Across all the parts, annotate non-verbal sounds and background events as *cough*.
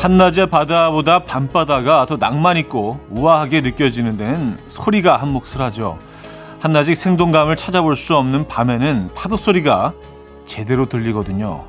한낮의 바다보다 밤바다가 더 낭만 있고 우아하게 느껴지는 데는 소리가 한 몫을 하죠. 한낮의 생동감을 찾아볼 수 없는 밤에는 파도 소리가 제대로 들리거든요.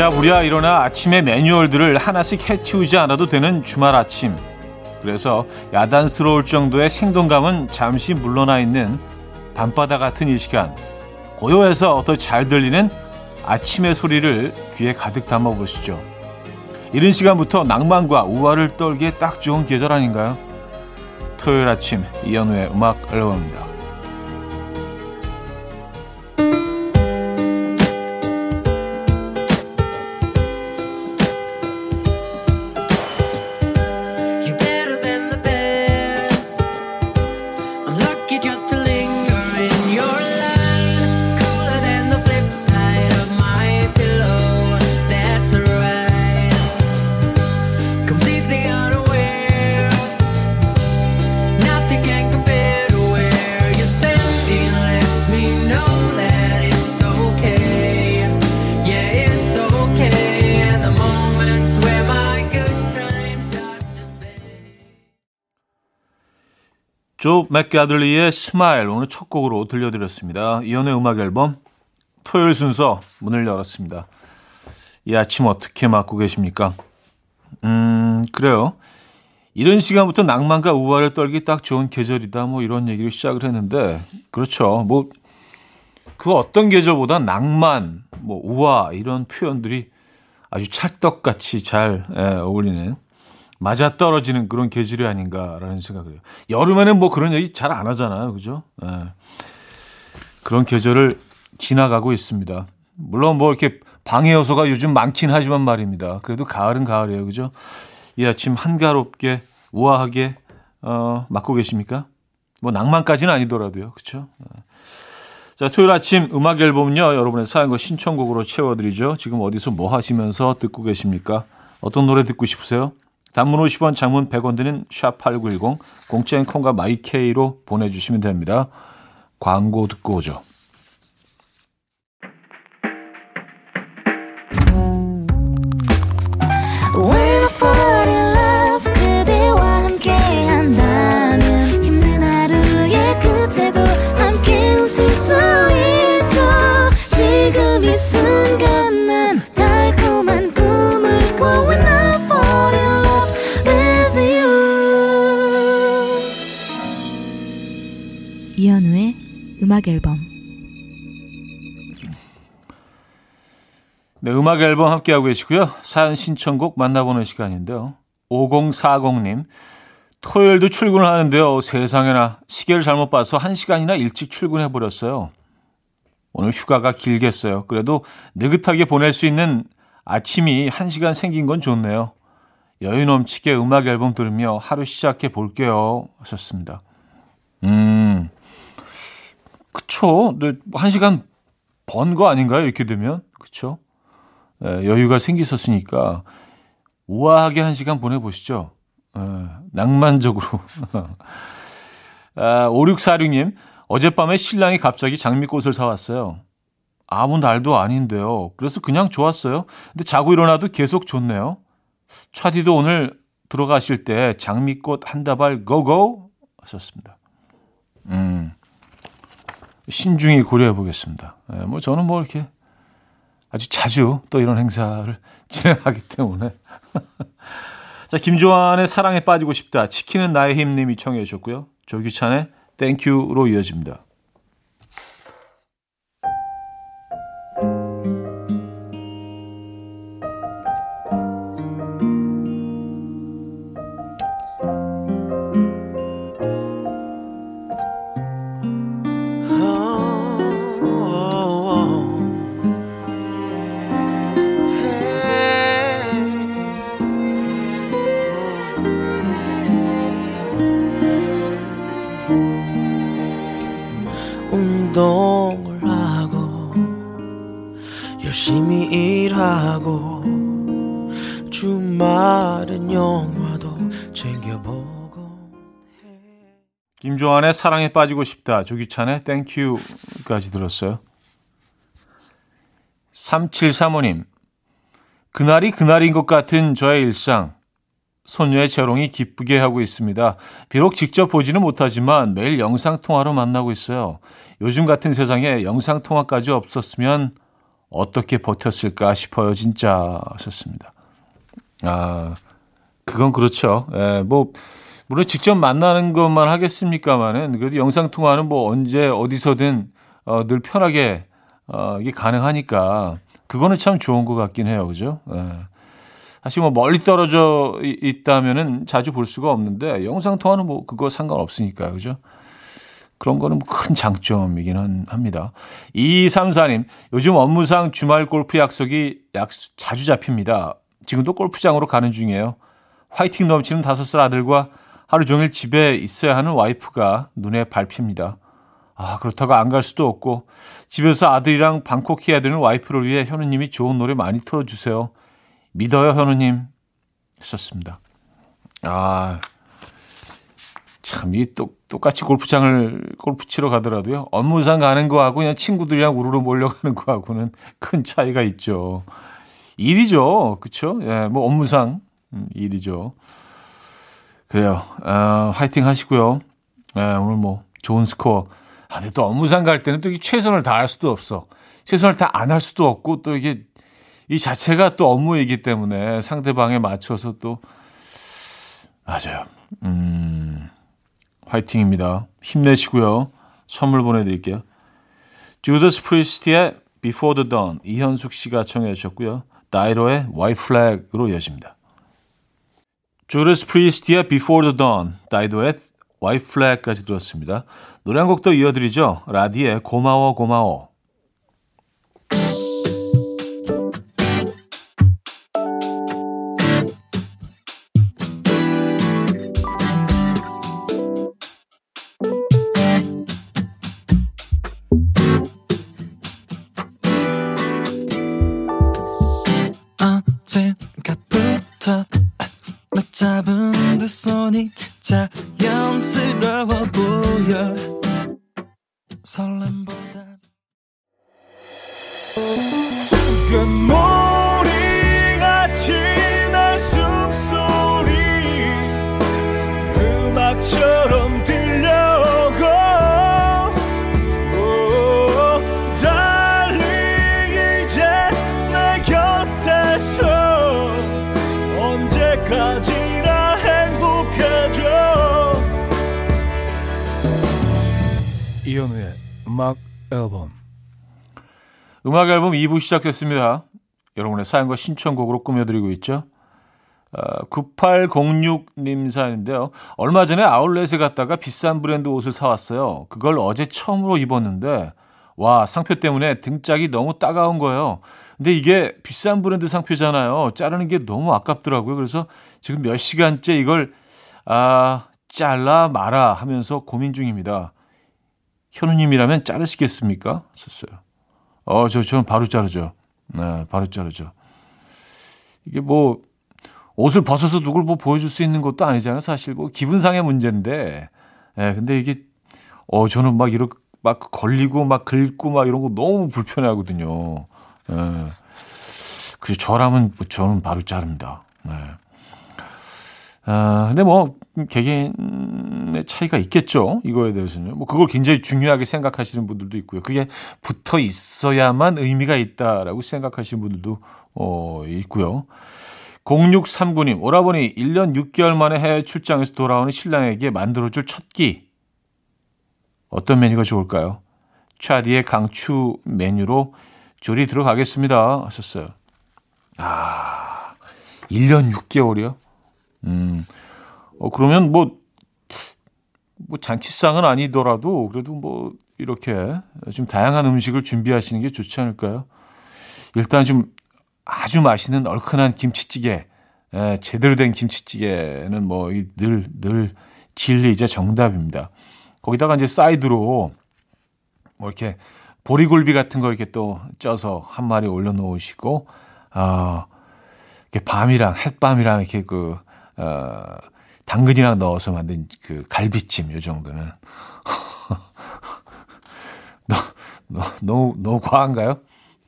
부랴부랴 일어나 아침에 매뉴얼들을 하나씩 해치우지 않아도 되는 주말 아침. 그래서 야단스러울 정도의 생동감은 잠시 물러나 있는 밤바다 같은 이 시간. 고요해서 더 잘 들리는 아침의 소리를 귀에 가득 담아 보시죠. 이른 시간부터 낭만과 우아를 떨기에 딱 좋은 계절 아닌가요? 토요일 아침 이현우의 음악 앨범입니다. 맥가들리의 Smile 오늘 첫 곡으로 들려드렸습니다. 이현우의 음악 앨범 토요일 순서 문을 열었습니다. 이 아침 어떻게 맞고 계십니까? 음, 그래요. 이런 시간부터 낭만과 우아를 떨기 딱 좋은 계절이다. 뭐 이런 얘기를 시작을 했는데, 그렇죠. 뭐, 그 어떤 계절보다 낭만, 뭐, 우아, 이런 표현들이 아주 찰떡같이 잘 예, 어울리는 맞아 떨어지는 그런 계절이 아닌가라는 생각을 해요. 여름에는 뭐 그런 얘기 잘 안 하잖아요. 그죠? 예. 그런 계절을 지나가고 있습니다. 물론 뭐 이렇게 방해 요소가 요즘 많긴 하지만 말입니다. 그래도 가을은 가을이에요. 그죠? 이 아침 한가롭게 우아하게 어, 맞고 계십니까? 뭐 낭만까지는 아니더라도요. 그렇죠? 자, 토요일 아침 음악 앨범은요. 여러분의 사연과 신청곡으로 채워 드리죠. 지금 어디서 뭐 하시면서 듣고 계십니까? 어떤 노래 듣고 싶으세요? 단문 50원, 장문 100원 드는 샵8910 공짜인 콩과 마이케이로 보내주시면 됩니다. 광고 듣고 오죠. 음악 앨범 네, 음악 앨범 함께하고 계시고요. 사연 신청곡 만나보는 시간인데요. 5040님, 토요일도 출근을 하는데요. 세상에나 시계를 잘못 봐서 1시간이나 일찍 출근해버렸어요. 오늘 휴가가 길겠어요. 그래도 느긋하게 보낼 수 있는 아침이 1시간 생긴 건 좋네요. 여유 넘치게 음악 앨범 들으며 하루 시작해 볼게요. 하셨습니다. 음, 그쵸. 네, 한 시간 번 거 아닌가요? 이렇게 되면. 그쵸. 네, 여유가 생기셨으니까 우아하게 한 시간 보내보시죠. 네, 낭만적으로. *laughs* 아, 5646님, 어젯밤에 신랑이 갑자기 장미꽃을 사왔어요. 아무 날도 아닌데요. 그래서 그냥 좋았어요. 근데 자고 일어나도 계속 좋네요. 차디도 오늘 들어가실 때 장미꽃 한 다발 고고 하셨습니다. 음. 신중히 고려해 보겠습니다. 예, 뭐 저는 뭐 이렇게 아주 자주 또 이런 행사를 *laughs* 진행하기 때문에. *laughs* 자, 김조한의 사랑에 빠지고 싶다. 치킨은 나의 힘님이 청해 주셨고요. 조규찬의 땡큐로 이어집니다. 조한의 사랑에 빠지고 싶다. 조기찬의 땡큐까지 들었어요. 3735님. 그날이 그날인 것 같은 저의 일상. 손녀의 재롱이 기쁘게 하고 있습니다. 비록 직접 보지는 못하지만 매일 영상통화로 만나고 있어요. 요즘 같은 세상에 영상통화까지 없었으면 어떻게 버텼을까 싶어요, 진짜. 하셨습니다. 아, 그건 그렇죠. 예, 뭐, 물론 직접 만나는 것만 하겠습니까만은, 그래도 영상 통화는 뭐 언제 어디서든 어, 늘 편하게 어, 이게 가능하니까, 그거는 참 좋은 것 같긴 해요. 그죠? 예. 사실 뭐 멀리 떨어져 있다면은 자주 볼 수가 없는데 영상 통화는 뭐 그거 상관없으니까 그죠? 그런 거는 뭐큰 장점이긴 합니다. 2234님, 요즘 업무상 주말 골프 약속이 약 자주 잡힙니다. 지금도 골프장으로 가는 중이에요. 화이팅 넘치는 다섯 살 아들과 하루 종일 집에 있어야 하는 와이프가 눈에 밟힙니다. 아, 그렇다고 안 갈 수도 없고, 집에서 아들이랑 방콕 해야 되는 와이프를 위해 현우님이 좋은 노래 많이 틀어주세요. 믿어요, 현우님. 했었습니다. 아, 참, 이 똑, 똑같이 골프장을 골프 치러 가더라도요. 업무상 가는 거하고 그냥 친구들이랑 우르르 몰려가는 거하고는 큰 차이가 있죠. 일이죠. 그쵸? 예, 뭐 업무상 음, 일이죠. 그래요. 아, 화이팅 하시고요. 예, 오늘 뭐 좋은 스코어. 아, 근데 또 업무상 갈 때는 또 최선을 다할 수도 없어. 최선을 다 안 할 수도 없고 또 이게 이 자체가 또 업무이기 때문에 상대방에 맞춰서 또 맞아요. 음, 화이팅입니다. 힘내시고요. 선물 보내드릴게요. 주더스 프리스티의 Before the Dawn 이현숙 씨가 청해 주셨고요. 다이로의 White Flag으로 이어집니다. 주더스 프리스티의 Before the Dawn, 다이도의 White Flag까지 들었습니다. 노래 한 곡 더 이어드리죠. 라디의 고마워 고마워. 손이 자연스러워 보여. 설렘보다. 괴 음악 앨범 음악 앨범 2부 시작됐습니다. 여러분의 사연과 신청곡으로 꾸며드리고 있죠. 어, 9806님 사연인데요. 얼마 전에 아울렛에 갔다가 비싼 브랜드 옷을 사왔어요. 그걸 어제 처음으로 입었는데 와 상표 때문에 등짝이 너무 따가운 거예요. 근데 이게 비싼 브랜드 상표잖아요. 자르는 게 너무 아깝더라고요. 그래서 지금 몇 시간째 이걸 아 잘라 마라 하면서 고민 중입니다. 현우님이라면 자르시겠습니까? 썼어요. 어, 저, 저는 바로 자르죠. 네, 바로 자르죠. 이게 뭐, 옷을 벗어서 누굴 뭐 보여줄 수 있는 것도 아니잖아요. 사실 뭐, 기분상의 문제인데. 예, 네, 근데 이게, 어, 저는 막 이렇게, 막 걸리고, 막 긁고, 막 이런 거 너무 불편해 하거든요. 예. 네. 그, 저라면, 뭐 저는 바로 자릅니다. 네. 아, 근데 뭐, 개개인의 차이가 있겠죠. 이거에 대해서는. 뭐, 그걸 굉장히 중요하게 생각하시는 분들도 있고요. 그게 붙어 있어야만 의미가 있다라고 생각하시는 분들도, 어, 있고요. 0639님, 오라버니 1년 6개월 만에 해외 출장에서 돌아오는 신랑에게 만들어줄 첫 끼. 어떤 메뉴가 좋을까요? 차디의 강추 메뉴로 조리 들어가겠습니다. 하셨어요. 아, 1년 6개월이요? 음, 어, 그러면 뭐, 뭐 잔치상은 아니더라도 그래도 뭐 이렇게 좀 다양한 음식을 준비하시는 게 좋지 않을까요? 일단 좀 아주 맛있는 얼큰한 김치찌개, 에, 제대로 된 김치찌개는 뭐 늘, 늘 진리이자 정답입니다. 거기다가 이제 사이드로 뭐 이렇게 보리굴비 같은 걸 이렇게 또 쪄서 한 마리 올려놓으시고, 어, 이렇게 밤이랑, 햇밤이랑 이렇게 그, 어, 당근이랑 넣어서 만든 그 갈비찜, 요 정도는. *laughs* 너, 너, 너무, 너무 과한가요?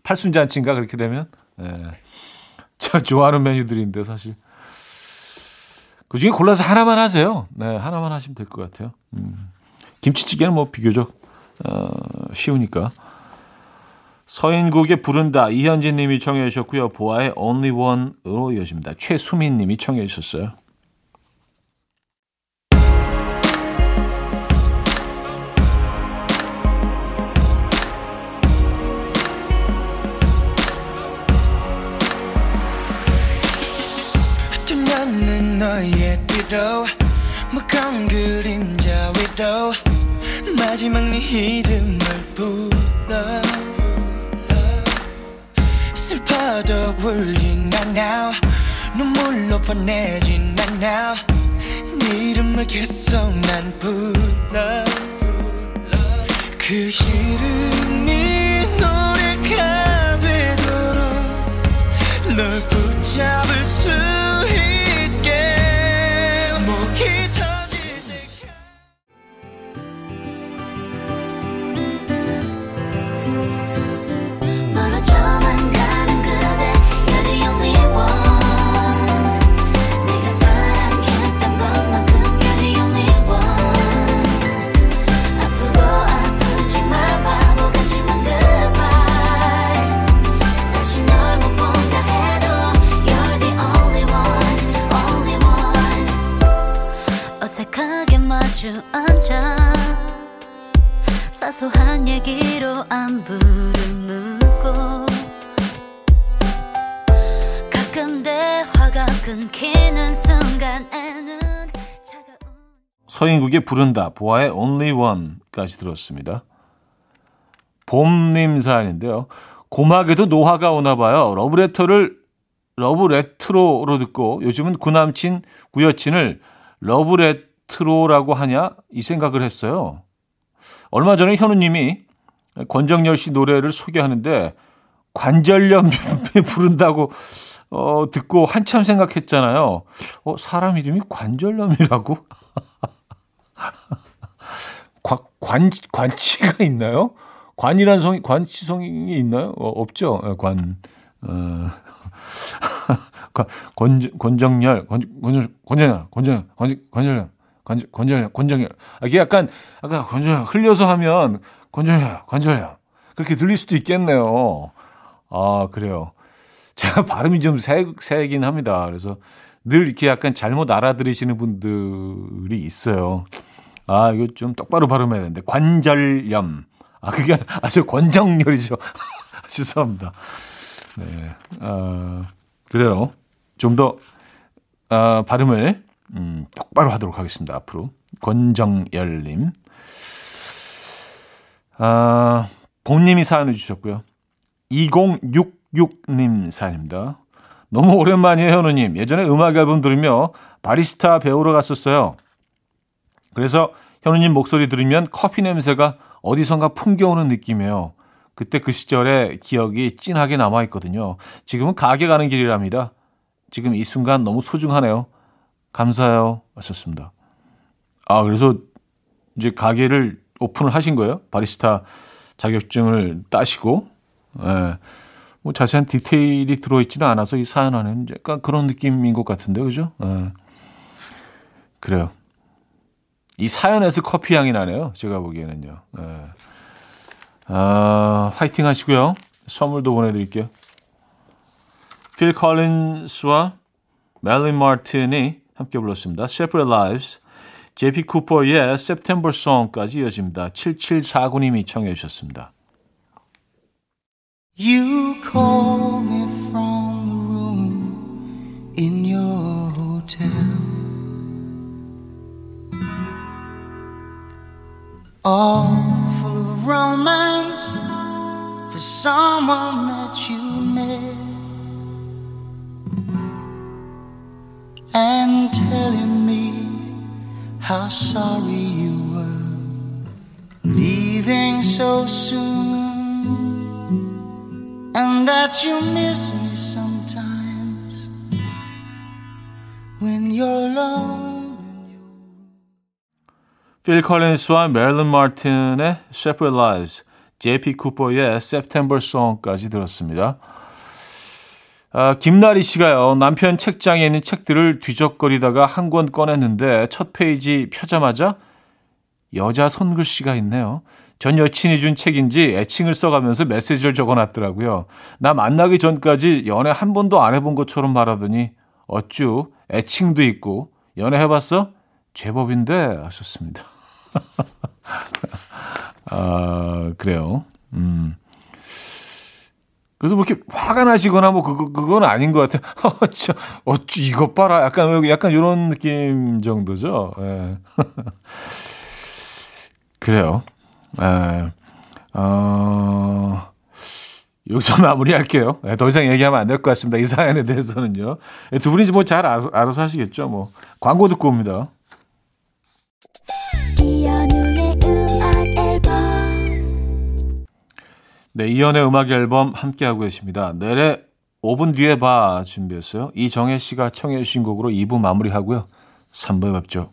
팔순잔치인가, 그렇게 되면? 예. 네. 제가 좋아하는 메뉴들인데, 사실. 그 중에 골라서 하나만 하세요. 네, 하나만 하시면 될 것 같아요. 음. 김치찌개는 뭐 비교적 어, 쉬우니까. 서인국의 부른다 이현진 님이 청해 주셨고요. 보아의 Only One으로 이어집니다. 최수민 님이 청해 주셨어요. 마지막 네 이름을 불러 슬퍼도 울진 않아 눈물로 보내진 않아 네 이름을 계속 난 불러. 그 이름이 노래가 되도록 널 붙잡을 수 소한 얘기로 안부를 묻고 가끔 대화가 끊기는 순간에는 차가운 서인국의 부른다 보아의 Only One까지 들었습니다. 봄님 사연인데요. 고막에도 노화가 오나 봐요. 러브레터를 러브레트로로 듣고 요즘은 구남친 구여친을 러브레트로라고 하냐 이 생각을 했어요. 얼마 전에 현우님이 권정열 씨 노래를 소개하는데 관절염 *laughs* 부른다고 어, 듣고 한참 생각했잖아요. 어, 사람 이름이 관절염이라고? *laughs* 관, 관, 관치가 있나요? 관이란 성이, 관치성이 있나요? 어, 없죠. 어, 관, 어, *laughs* 권, 권정열, 권, 권, 권정열, 권정열, 권, 권정열. 관절, 관절, 관절염. 아, 이게 약간, 아까 관절 흘려서 하면 관절염, 관절염. 그렇게 들릴 수도 있겠네요. 아, 그래요. *laughs* 제가 발음이 좀 세, 세긴 합니다. 그래서 늘 이렇게 약간 잘못 알아들으시는 분들이 있어요. 아, 이거 좀 똑바로 발음해야 되는데. 관절염. 아, 그게 *laughs* 아주 권정열이죠. *laughs* 죄송합니다. 네. 아, 그래요. 좀 더, 아, 발음을 음, 똑바로 하도록 하겠습니다. 앞으로 권정열님, 아, 본님이 사연을 주셨고요. 2066님 사연입니다. 너무 오랜만이에요, 현우님. 예전에 음악 앨범 들으며 바리스타 배우러 갔었어요. 그래서 현우님 목소리 들으면 커피 냄새가 어디선가 풍겨오는 느낌이에요. 그때 그 시절의 기억이 찐하게 남아있거든요. 지금은 가게 가는 길이랍니다. 지금 이 순간 너무 소중하네요. 감사해요. 하셨습니다. 아, 그래서 이제 가게를 오픈을 하신 거예요? 바리스타 자격증을 따시고, 예. 뭐 자세한 디테일이 들어있지는 않아서 이 사연 안에는 약간 그런 느낌인 것 같은데, 그죠? 예. 그래요. 이 사연에서 커피 향이 나네요. 제가 보기에는요. 예. 아, 화이팅 하시고요. 선물도 보내드릴게요. 필 컬린스와 멜린 마틴이 함께 불렀습니다. Separate Lives, JP 쿠퍼의 September Song까지 이어집니다. 7749님이 청해 주셨습니다. You call me from the room in your hotel All full of romance for someone that you met and telling me how sorry you were leaving so soon. and that you miss me sometimes when you're alone. 필 컬린스와 메릴린 마틴의 Separate Lives, JP 쿠퍼의 September Song까지 들었습니다. 아, 김나리 씨가요, 남편 책장에 있는 책들을 뒤적거리다가 한 권 꺼냈는데 첫 페이지 펴자마자 여자 손글씨가 있네요. 전 여친이 준 책인지 애칭을 써가면서 메시지를 적어놨더라고요. 나 만나기 전까지 연애 한 번도 안 해본 것처럼 말하더니 어쭈 애칭도 있고 연애 해봤어? 제법인데 하셨습니다. *laughs* 아 그래요. 음. 그래서 뭐 이렇게 화가 나시거나 뭐 그거 그건 아닌 것 같아요. *laughs* 어쭈 어쭈 이것 봐라. 약간 약간 이런 느낌 정도죠. 예. *laughs* 그래요. 에, 어, 여기서 *laughs* 마무리할게요. 에, 더 이상 얘기하면 안 될 것 같습니다. 이 사연에 대해서는요. 에, 두 분이 뭐 잘 알아서, 알아서 하시겠죠. 뭐 광고 듣고 옵니다. 네, 이연의 음악 앨범 함께 하고 계십니다. 내래 5분 뒤에 봐 준비했어요. 이정혜 씨가 청해 주신 곡으로 2부 마무리하고요. 3부에 뵙죠.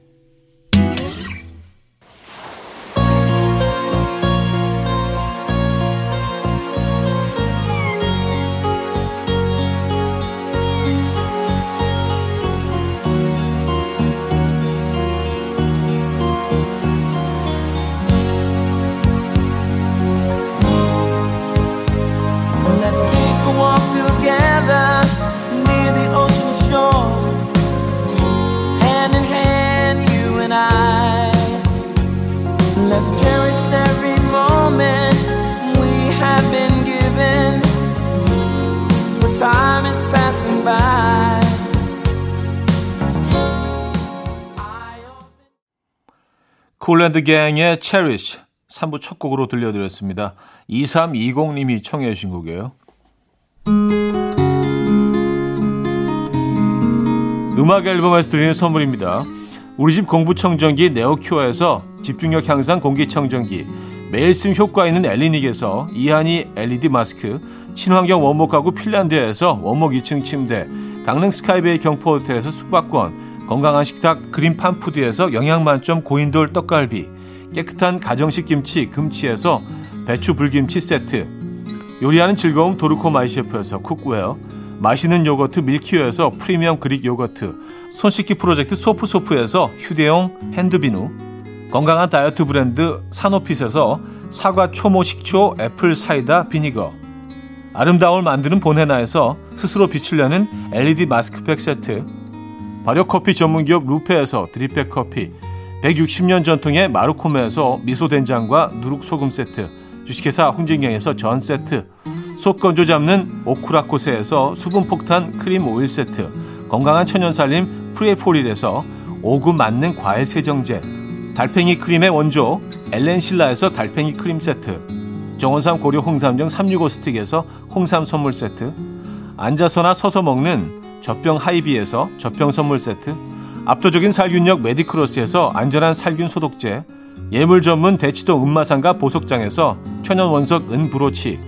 쿨 앤 더 갱의 Cherish 3부 첫 곡으로 들려드렸습니다. 2320님이 청해 주신 곡이에요. 음악 앨범에서 드리는 선물입니다. 우리 집 공기청정기 네오큐어에서 집중력 향상 공기청정기 매일 쓴 효과 있는 엘리닉에서 이하늬 LED 마스크 친환경 원목 가구 핀란드에서 원목 2층 침대 강릉 스카이베이 경포 호텔에서 숙박권 건강한 식탁 그린 팜푸드에서 영양만점 고인돌 떡갈비 깨끗한 가정식 김치 금치에서 배추 불김치 세트 요리하는 즐거움 도르코 마이셰프에서 cookware 맛있는 요거트 밀키오에서 프리미엄 Greek 요거트 손 씻기 프로젝트 소프소프에서 휴대용 핸드비누 건강한 다이어트 브랜드 사노핏에서 사과 초모 식초 apple cider vinegar. 아름다움을 만드는 보헤나에서 스스로 비추려는 LED 마스크팩 세트. 발효커피 전문기업 루페에서 drip bag 커피. 160년 전통의 마루코메에서 미소된장과 누룩소금 세트. 주식회사 홍진경에서 전 세트. 속 건조 잡는 오크라코세에서 수분폭탄 크림 오일 세트. 건강한 천연살림 프리에포릴에서 오구 맞는 과일 세정제 달팽이 크림의 원조 엘렌실라에서 달팽이 크림 세트 정원삼 고려 홍삼정 365 스틱에서 홍삼 선물 세트 앉아서나 서서 먹는 젖병 하이비에서 젖병 선물 세트 압도적인 살균력 메디크로스에서 안전한 살균 소독제 예물 전문 대치도 은마상가 보석장에서 천연 원석 은 브로치,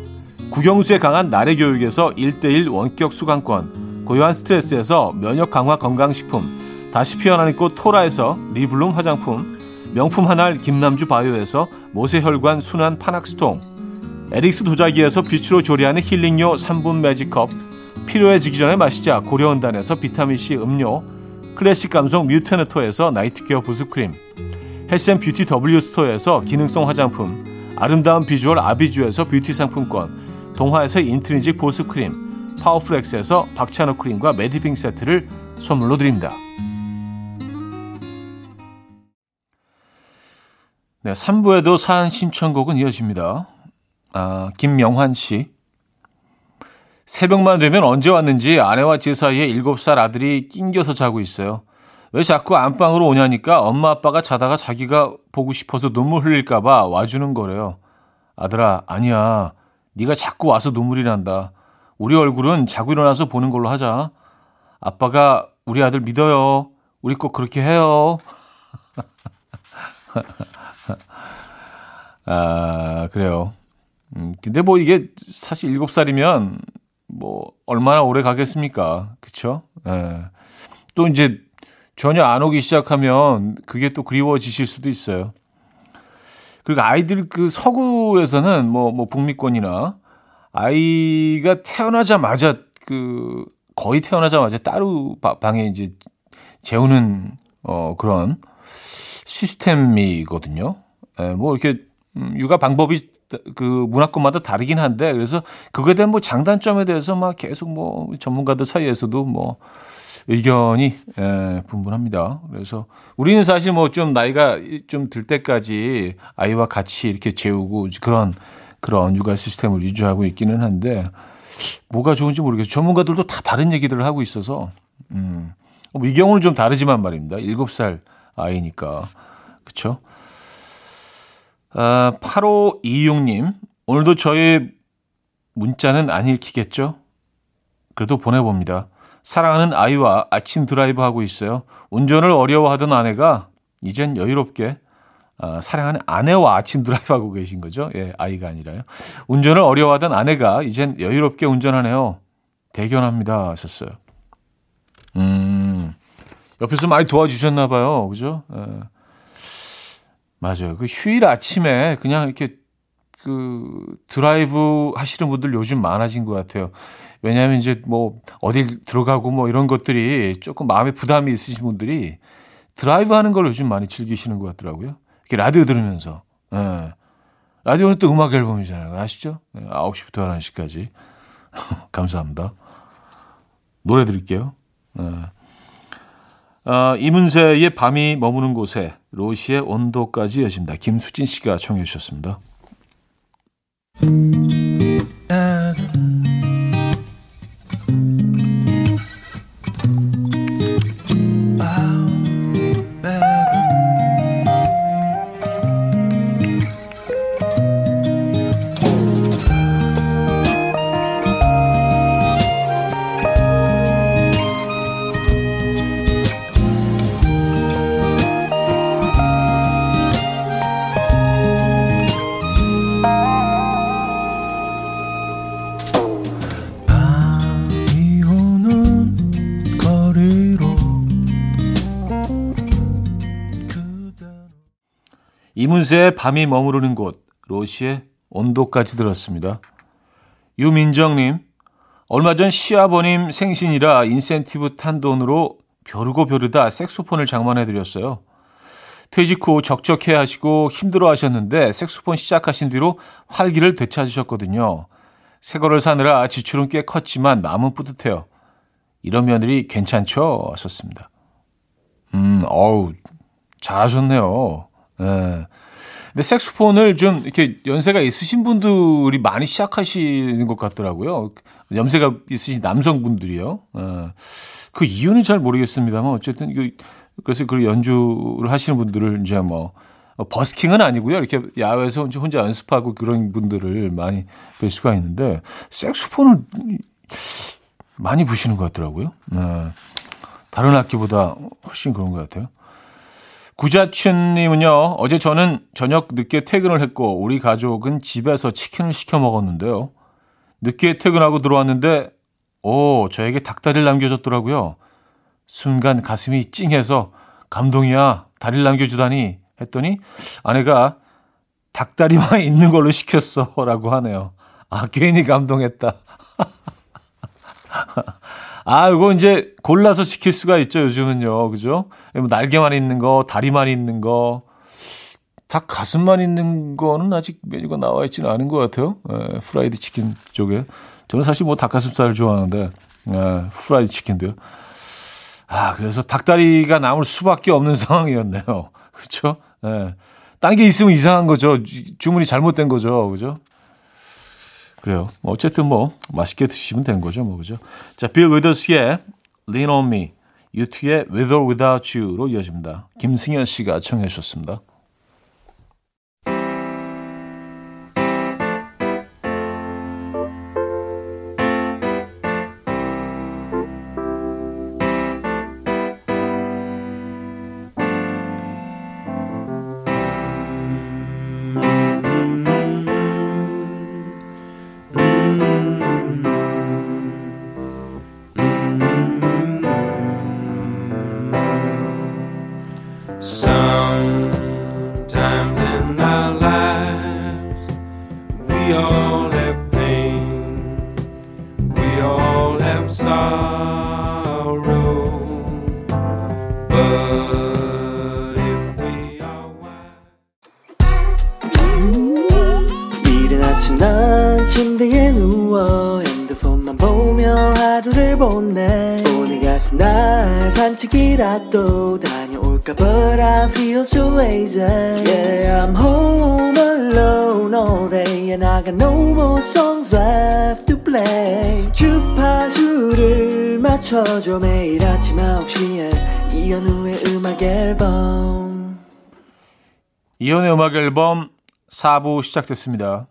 국영수에 강한 나래 교육에서 1대1 원격 수강권, 고요한 스트레스에서 면역 강화 건강식품, 다시 피어나는 꽃 토라에서 리블룸 화장품, 명품 한알 김남주 바이오에서 모세혈관 순환 파낙스통, 에릭스 도자기에서 빛으로 조리하는 힐링요 3분 매직컵, 필요해지기 전에 마시자 고려은단에서 비타민C 음료, 클래식 감성 뮤테너토에서 night care 보습크림, health and beauty W 스토어에서 기능성 화장품, 아름다운 비주얼 아비주에서 뷰티 상품권, 동화에서 인트리직 보습크림, 파워플렉스에서 박찬호 크림과 메디핑 세트를 선물로 드립니다. 네, 3부에도 사연 신청곡은 이어집니다. 아, 김명환 씨. 새벽만 되면 언제 왔는지 아내와 제 사이에 7살 아들이 낑겨서 자고 있어요. 왜 자꾸 안방으로 오냐니까 엄마 아빠가 자다가 자기가 보고 싶어서 눈물 흘릴까봐 와주는 거래요. 아들아, 아니야. 네가 자꾸 와서 눈물이 난다. 우리 얼굴은 자고 일어나서 보는 걸로 하자. 아빠가 우리 아들 믿어요. 우리 꼭 그렇게 해요. *laughs* 아, 그래요. 음, 근데 뭐 이게 사실 일곱 살이면 뭐 얼마나 오래 가겠습니까? 그쵸? 예. 또 이제 전혀 안 오기 시작하면 그게 또 그리워지실 수도 있어요. 그리고 아이들 그 서구에서는 뭐, 뭐 북미권이나 아이가 태어나자마자 그 거의 태어나자마자 따로 방에 이제 재우는 어 그런 시스템이거든요. 예, 뭐 이렇게 음, 육아 방법이 그 문화권마다 다르긴 한데 그래서 그거에 대한 뭐 장단점에 대해서 막 계속 뭐 전문가들 사이에서도 뭐 의견이 예, 분분합니다. 그래서 우리는 사실 뭐 좀 나이가 좀 들 때까지 아이와 같이 이렇게 재우고 그런 그런 육아 시스템을 유지하고 있기는 한데 뭐가 좋은지 모르겠어요. 전문가들도 다 다른 얘기들을 하고 있어서 음. 뭐이 경우는 좀 다르지만 말입니다. 7살 아이니까. 그쵸? 아, 8526님, 오늘도 저의 문자는 안 읽히겠죠? 그래도 보내봅니다. 사랑하는 아이와 아침 드라이브 하고 있어요. 운전을 어려워하던 아내가 이젠 여유롭게 아, 사랑하는 아내와 아침 드라이브 하고 계신 거죠. 예, 아이가 아니라요. 운전을 어려워하던 아내가 이젠 여유롭게 운전하네요. 대견합니다. 하셨어요. 음, 옆에서 많이 도와주셨나 봐요. 그죠? 예. 맞아요. 그 휴일 아침에 그냥 이렇게 그 드라이브 하시는 분들 요즘 많아진 것 같아요. 왜냐하면 이제 뭐 어딜 들어가고 뭐 이런 것들이 조금 마음에 부담이 있으신 분들이 드라이브 하는 걸 요즘 많이 즐기시는 것 같더라고요. 이렇게 라디오 들으면서. 예. 라디오는 또 음악 앨범이잖아요. 아시죠? 예, 9시부터 11시까지. *laughs* 감사합니다. 노래 드릴게요. 예. 어, 이문세의 밤이 머무는 곳에 로시의 온도까지 이어집니다. 김수진 씨가 청해 주셨습니다. 이문세의 밤이 머무르는 곳, 로시의 온도까지 들었습니다. 유민정님, 얼마 전 시아버님 생신이라 인센티브 탄 돈으로 벼르고 벼르다 색소폰을 장만해드렸어요. 퇴직 후 적적해 하시고 힘들어 하셨는데 색소폰 시작하신 뒤로 활기를 되찾으셨거든요. 새 거를 사느라 지출은 꽤 컸지만 마음은 뿌듯해요. 이런 며느리 괜찮죠? 하셨습니다. 음, 어우, 잘하셨네요. 예. 근데 색소폰을 좀 이렇게 연세가 있으신 분들이 많이 시작하시는 것 같더라고요. 연세가 있으신 남성분들이요. 예. 그 이유는 잘 모르겠습니다만 어쨌든 이거 그래서 그 연주를 하시는 분들을 이제 뭐 어, 버스킹은 아니고요. 이렇게 야외에서 혼자, 연습하고 그런 분들을 많이 뵐 수가 있는데 색소폰을 많이 부시는 것 같더라고요. 네. 다른 악기보다 훨씬 그런 것 같아요. 구자춘님은요, 어제 저는 저녁 늦게 퇴근을 했고, 우리 가족은 집에서 치킨을 시켜 먹었는데요. 늦게 퇴근하고 들어왔는데, 오, 저에게 닭다리를 남겨줬더라고요. 순간 가슴이 찡해서, 감동이야, 다리를 남겨주다니, 했더니, 아내가 닭다리만 *laughs* 있는 걸로 시켰어. 라고 하네요. 아, 괜히 감동했다. *laughs* *laughs* 아, 이거 이제 골라서 시킬 수가 있죠, 요즘은요. 그죠? 뭐 날개만 있는 거, 다리만 있는 거. 닭 가슴만 있는 거는 아직 메뉴가 나와 있지는 않은 것 같아요. 에, 프라이드 치킨 쪽에. 저는 사실 뭐 닭가슴살을 좋아하는데, 에, 프라이드 치킨도요. 아, 그래서 닭다리가 남을 수밖에 없는 *laughs* 상황이었네요. 그쵸? 예. 딴게 있으면 이상한 거죠. 주문이 잘못된 거죠. 그죠? 그래요. 뭐 어쨌든 뭐 맛있게 드시면 된 거죠, 뭐 그죠? 자, 빌 위더스의 Lean on Me, 유튜의 With or Without You로 이어집니다. 김승현 씨가 청해 주셨습니다. All day And I got no more songs left to play 주파수를 맞춰줘 매일 아침 9시에 이현우의 음악 앨범 이연의 음악 앨범 4부 시작됐습니다.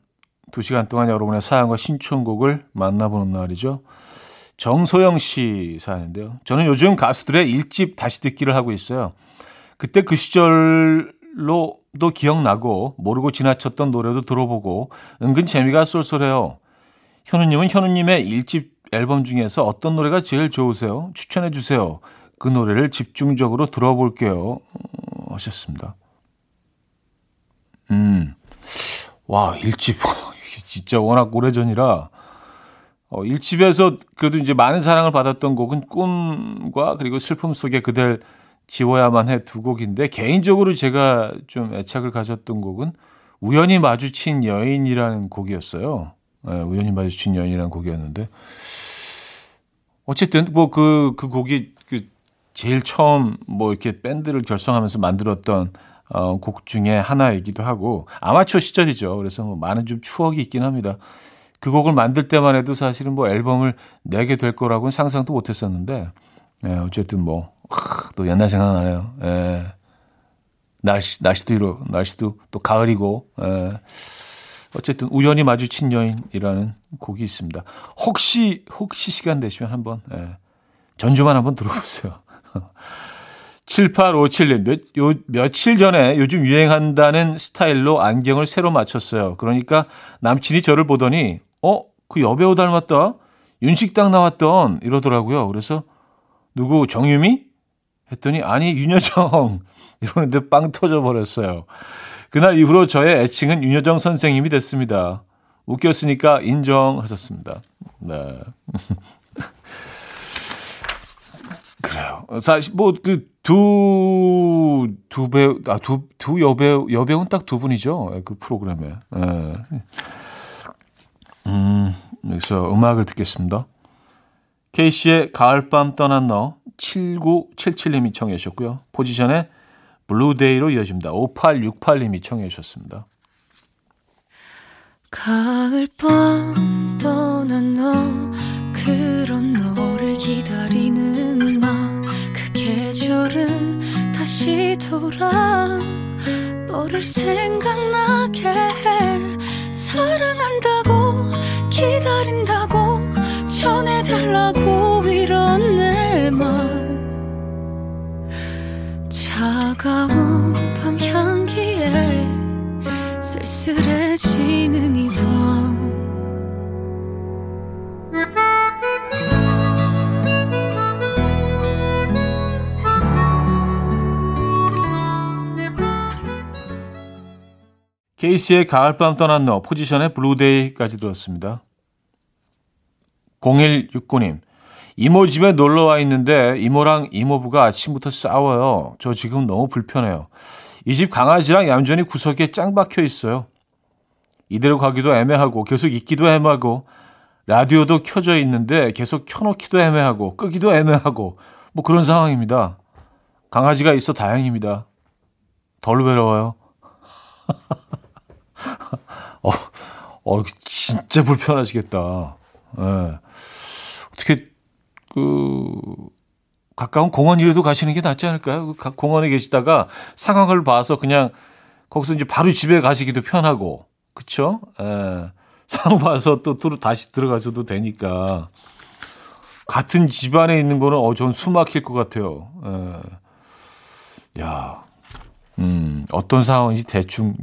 2시간 동안 여러분의 사연과 신청곡을 만나보는 날이죠. 정소영 씨 사연인데요. 저는 요즘 가수들의 일집 다시 듣기를 하고 있어요. 그때 그 시절 로도 기억나고 모르고 지나쳤던 노래도 들어보고 은근 재미가 쏠쏠해요. 현우님은 현우님의 일집 앨범 중에서 어떤 노래가 제일 좋으세요? 추천해 주세요. 그 노래를 집중적으로 들어볼게요. 어, 하셨습니다. 음, 와, 일집. *laughs* 진짜 워낙 오래전이라, 어, 일집에서 그래도 이제 많은 사랑을 받았던 곡은 꿈과 그리고 슬픔 속에 그댈 지워야만 해 두 곡인데, 개인적으로 제가 좀 애착을 가졌던 곡은 우연히 마주친 여인이라는 곡이었어요. 예, 우연히 마주친 여인이라는 곡이었는데, 어쨌든 뭐 그, 그 곡이 그 제일 처음 뭐 이렇게 밴드를 결성하면서 만들었던 어, 곡 중에 하나이기도 하고 아마추어 시절이죠. 그래서 뭐 많은 좀 추억이 있긴 합니다. 그 곡을 만들 때만 해도 사실은 뭐 앨범을 내게 될 거라고는 상상도 못했었는데 예, 어쨌든 뭐 또 옛날 생각나네요. 예. 날씨 날씨도 이러 날씨도 또 가을이고 예. 어쨌든 우연히 마주친 여인이라는 곡이 있습니다. 혹시 혹시 시간 되시면 한번 예. 전주만 한번 들어보세요. *laughs* 7857님, 몇, 요, 며칠 전에 요즘 유행한다는 스타일로 안경을 새로 맞췄어요. 그러니까 남친이 저를 보더니, 어, 그 여배우 닮았다? 윤식당 나왔던, 이러더라고요. 그래서, 누구, 정유미? 했더니, 아니, 윤여정. *laughs* 이러는데 빵 터져버렸어요. 그날 이후로 저의 애칭은 윤여정 선생님이 됐습니다. 웃겼으니까 인정하셨습니다. 네. *laughs* 그래요. 사실 뭐그두두 배우 아두 두 여배우 여배우는 딱 두 분이죠. 그 프로그램에. 예. 음, 여기서 음악을 듣겠습니다. 케이시의 가을밤 떠난 너 7977님이 청해 주셨고요. 포지션의 Blue Day로 이어집니다. 5868님이 청해 주셨습니다. 가을 밤 떠난 너 그런 너를 기다리는 나 그 계절은 다시 돌아 너를 생각나게 해 사랑한다고 기다린다고 전해달라고 이런 내말 차가운 밤 향기에 쓸쓸해지는 이밤 케이시의 가을밤 떠난 너 포지션의 Blue Day까지 들었습니다. 0169님 이모 집에 놀러 와 있는데 이모랑 이모부가 아침부터 싸워요. 저 지금 너무 불편해요. 이 집 강아지랑 얌전히 구석에 짱 박혀 있어요. 이대로 가기도 애매하고 계속 있기도 애매하고 라디오도 켜져 있는데 계속 켜놓기도 애매하고 끄기도 애매하고 뭐 그런 상황입니다. 강아지가 있어 다행입니다. 덜 외로워요. *laughs* 어, 어, 진짜 불편하시겠다. 예. 어떻게, 그, 가까운 공원이라도 가시는 게 낫지 않을까요? 그 가- 공원에 계시다가 상황을 봐서 그냥 거기서 이제 바로 집에 가시기도 편하고, 그쵸? 예. 상황 봐서 또 들어, 다시 들어가셔도 되니까. 같은 집 안에 있는 거는, 어, 전 숨 막힐 것 같아요. 예. 야, 음, 어떤 상황인지 대충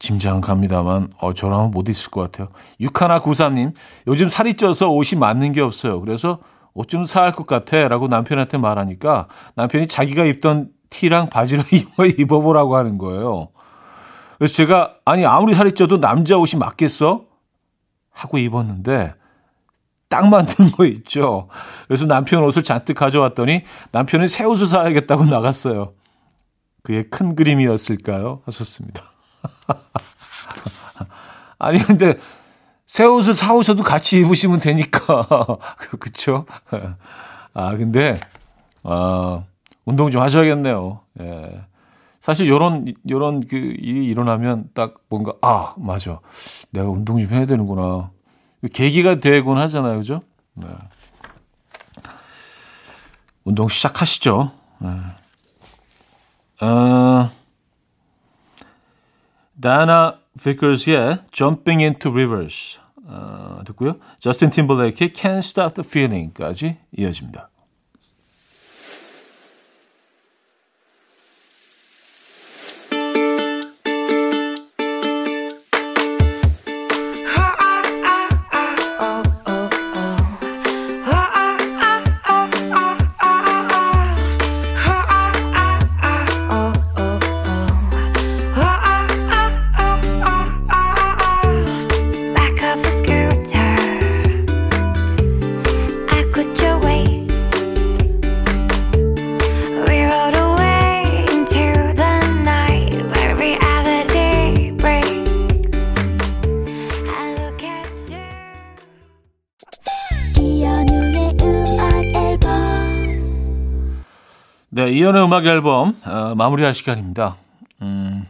짐작은 갑니다만 어, 저라면 못 있을 것 같아요. 육하나 구사님 요즘 살이 쪄서 옷이 맞는 게 없어요. 그래서 옷 좀 사할 것 같아 라고 남편한테 말하니까 남편이 자기가 입던 티랑 바지를 *laughs* 입어, 입어보라고 하는 거예요. 그래서 제가 아니 아무리 살이 쪄도 남자 옷이 맞겠어? 하고 입었는데 딱 맞는 거 있죠. 그래서 남편 옷을 잔뜩 가져왔더니 남편은 새 옷을 사야겠다고 *laughs* 나갔어요. 그의 큰 그림이었을까요? 하셨습니다. *laughs* 아니 근데 새 옷을 사오셔도 같이 입으시면 되니까 그- *laughs* 그쵸? 아 근데 아 운동 좀 하셔야겠네요. 예. 사실 요런 요런 그 일이 일어나면 딱 뭔가 아 맞아 내가 운동 좀 해야 되는구나 계기가 되곤 하잖아요, 그죠? 네. 운동 시작하시죠. 네. 어, 다나 피커스의 Jumping into Rivers 어, 듣고요. 저스틴 팀벌레이크의 Can't Stop the Feeling까지 이어집니다. 이연의 음악 앨범 어, 마무리할 시간입니다. 음,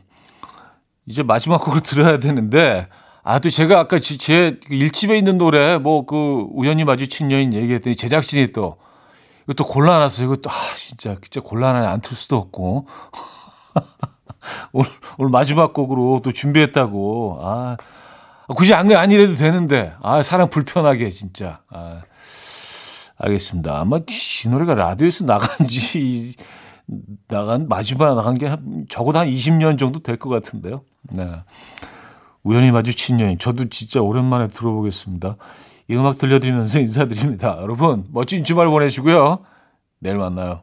이제 마지막 곡을 들어야 되는데 아 또 제가 아까 지- 제 일집에 있는 노래 뭐 그 우연히 마주친 여인 얘기했더니 제작진이 또또 골라놨어요. 이거 또아 진짜 진짜 곤란하네 안 틀 수도 없고 *laughs* 오늘 오늘 마지막 곡으로 또 준비했다고 아 굳이 안 아니래도 되는데 아 사람 불편하게 진짜 아 알겠습니다. 아마 이 노래가 라디오에서 나간 지 나간 마지막 나간 게 한, 적어도 한 20년 정도 될 것 같은데요. 네. 우연히 마주친 여인. 저도 진짜 오랜만에 들어보겠습니다. 이 음악 들려드리면서 *laughs* 인사드립니다. 여러분 멋진 주말 보내시고요. 내일 만나요.